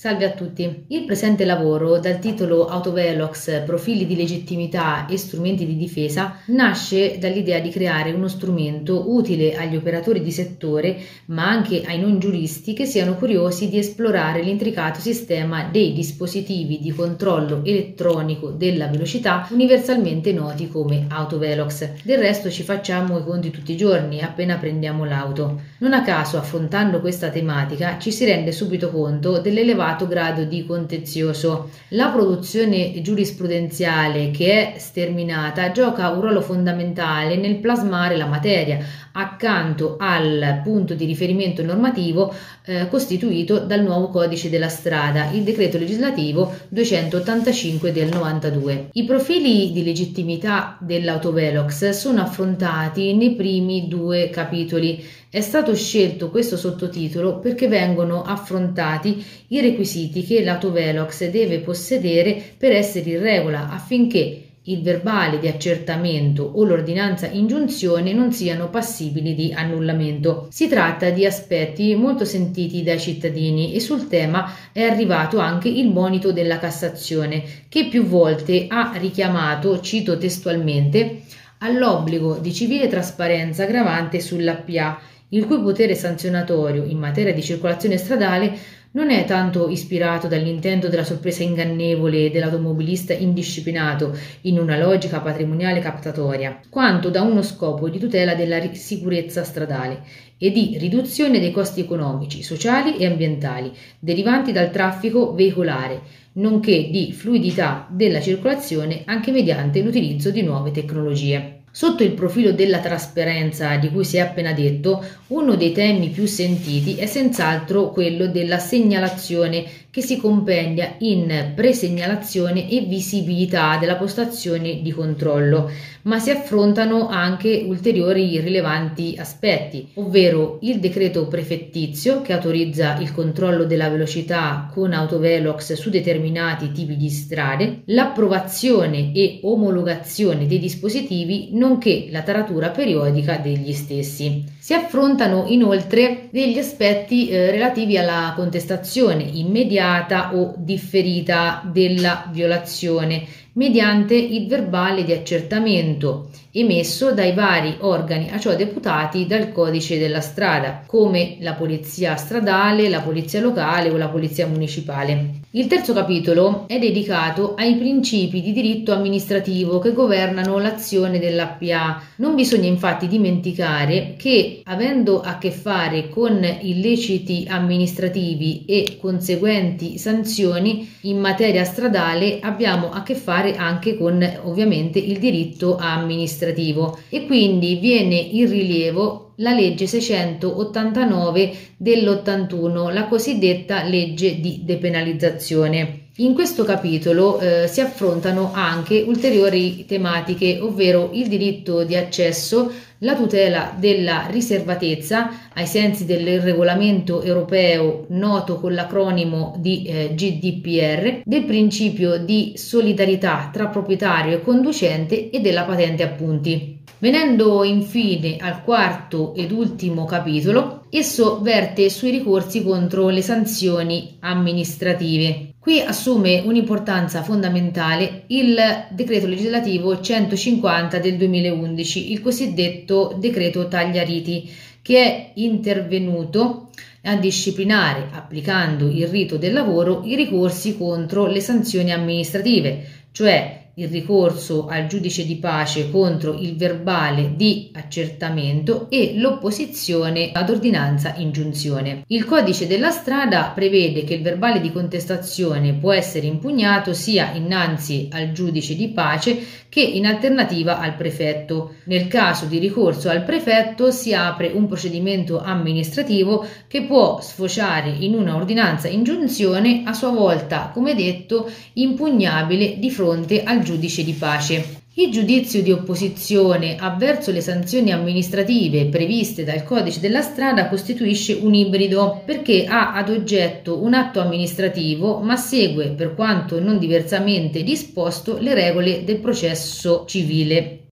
Salve a tutti. Il presente lavoro, dal titolo Autovelox Profili di legittimità e strumenti di difesa, nasce dall'idea di creare uno strumento utile agli operatori di settore, ma anche ai non giuristi che siano curiosi di esplorare l'intricato sistema dei dispositivi di controllo elettronico della velocità universalmente noti come Autovelox. Del resto ci facciamo i conti tutti i giorni appena prendiamo l'auto. Non a caso, affrontando questa tematica, ci si rende subito conto dell'elevato elevato grado di contenzioso. La produzione giurisprudenziale che è sterminata gioca un ruolo fondamentale nel plasmare la materia accanto al punto di riferimento normativo eh, costituito dal nuovo codice della strada, il decreto legislativo 285 del 92. I profili di legittimità dell'autovelox sono affrontati nei primi due capitoli. È stato scelto questo sottotitolo perché vengono affrontati i requisiti che l'autovelox deve possedere per essere in regola affinché il verbale di accertamento o l'ordinanza ingiunzione non siano passibili di annullamento. Si tratta di aspetti molto sentiti dai cittadini e sul tema è arrivato anche il monito della Cassazione che più volte ha richiamato, cito testualmente, all'obbligo di civile trasparenza gravante sull'APA, il cui potere sanzionatorio in materia di circolazione stradale non è tanto ispirato dall'intento della sorpresa ingannevole dell'automobilista indisciplinato in una logica patrimoniale captatoria, quanto da uno scopo di tutela della sicurezza stradale e di riduzione dei costi economici, sociali e ambientali derivanti dal traffico veicolare, nonché di fluidità della circolazione anche mediante l'utilizzo di nuove tecnologie. Sotto il profilo della trasparenza di cui si è appena detto, uno dei temi più sentiti è senz'altro quello della segnalazione che si compendia in presegnalazione e visibilità della postazione di controllo, ma si affrontano anche ulteriori rilevanti aspetti, ovvero il decreto prefettizio che autorizza il controllo della velocità con autovelox su determinati tipi di strade, l'approvazione e omologazione dei dispositivi, nonché la taratura periodica degli stessi. Si affrontano inoltre degli aspetti eh, relativi alla contestazione immediata immediata o differita della violazione mediante il verbale di accertamento emesso dai vari organi a ciò deputati dal codice della strada, come la polizia stradale, la polizia locale o la polizia municipale. Il terzo capitolo è dedicato ai principi di diritto amministrativo che governano l'azione dell'APA. Non bisogna infatti dimenticare che, avendo a che fare con illeciti amministrativi e conseguenti sanzioni in materia stradale, abbiamo a che fare anche con ovviamente il diritto amministrativo e quindi viene in rilievo la legge 689 dell'81, la cosiddetta legge di depenalizzazione. In questo capitolo eh, si affrontano anche ulteriori tematiche, ovvero il diritto di accesso, la tutela della riservatezza ai sensi del regolamento europeo noto con l'acronimo di eh, GDPR, del principio di solidarietà tra proprietario e conducente e della patente appunti. Venendo infine al quarto ed ultimo capitolo, esso verte sui ricorsi contro le sanzioni amministrative. Qui assume un'importanza fondamentale il decreto legislativo 150 del 2011, il cosiddetto decreto Tagliariti, che è intervenuto a disciplinare, applicando il rito del lavoro, i ricorsi contro le sanzioni amministrative, cioè il ricorso al giudice di pace contro il verbale di accertamento e l'opposizione ad ordinanza ingiunzione. Il codice della strada prevede che il verbale di contestazione può essere impugnato sia innanzi al giudice di pace che in alternativa al prefetto. Nel caso di ricorso al prefetto si apre un procedimento amministrativo che può sfociare in una ordinanza ingiunzione a sua volta, come detto, impugnabile di fronte al giudice di pace. Il giudizio di opposizione avverso le sanzioni amministrative previste dal codice della strada costituisce un ibrido perché ha ad oggetto un atto amministrativo ma segue, per quanto non diversamente disposto, le regole del processo civile.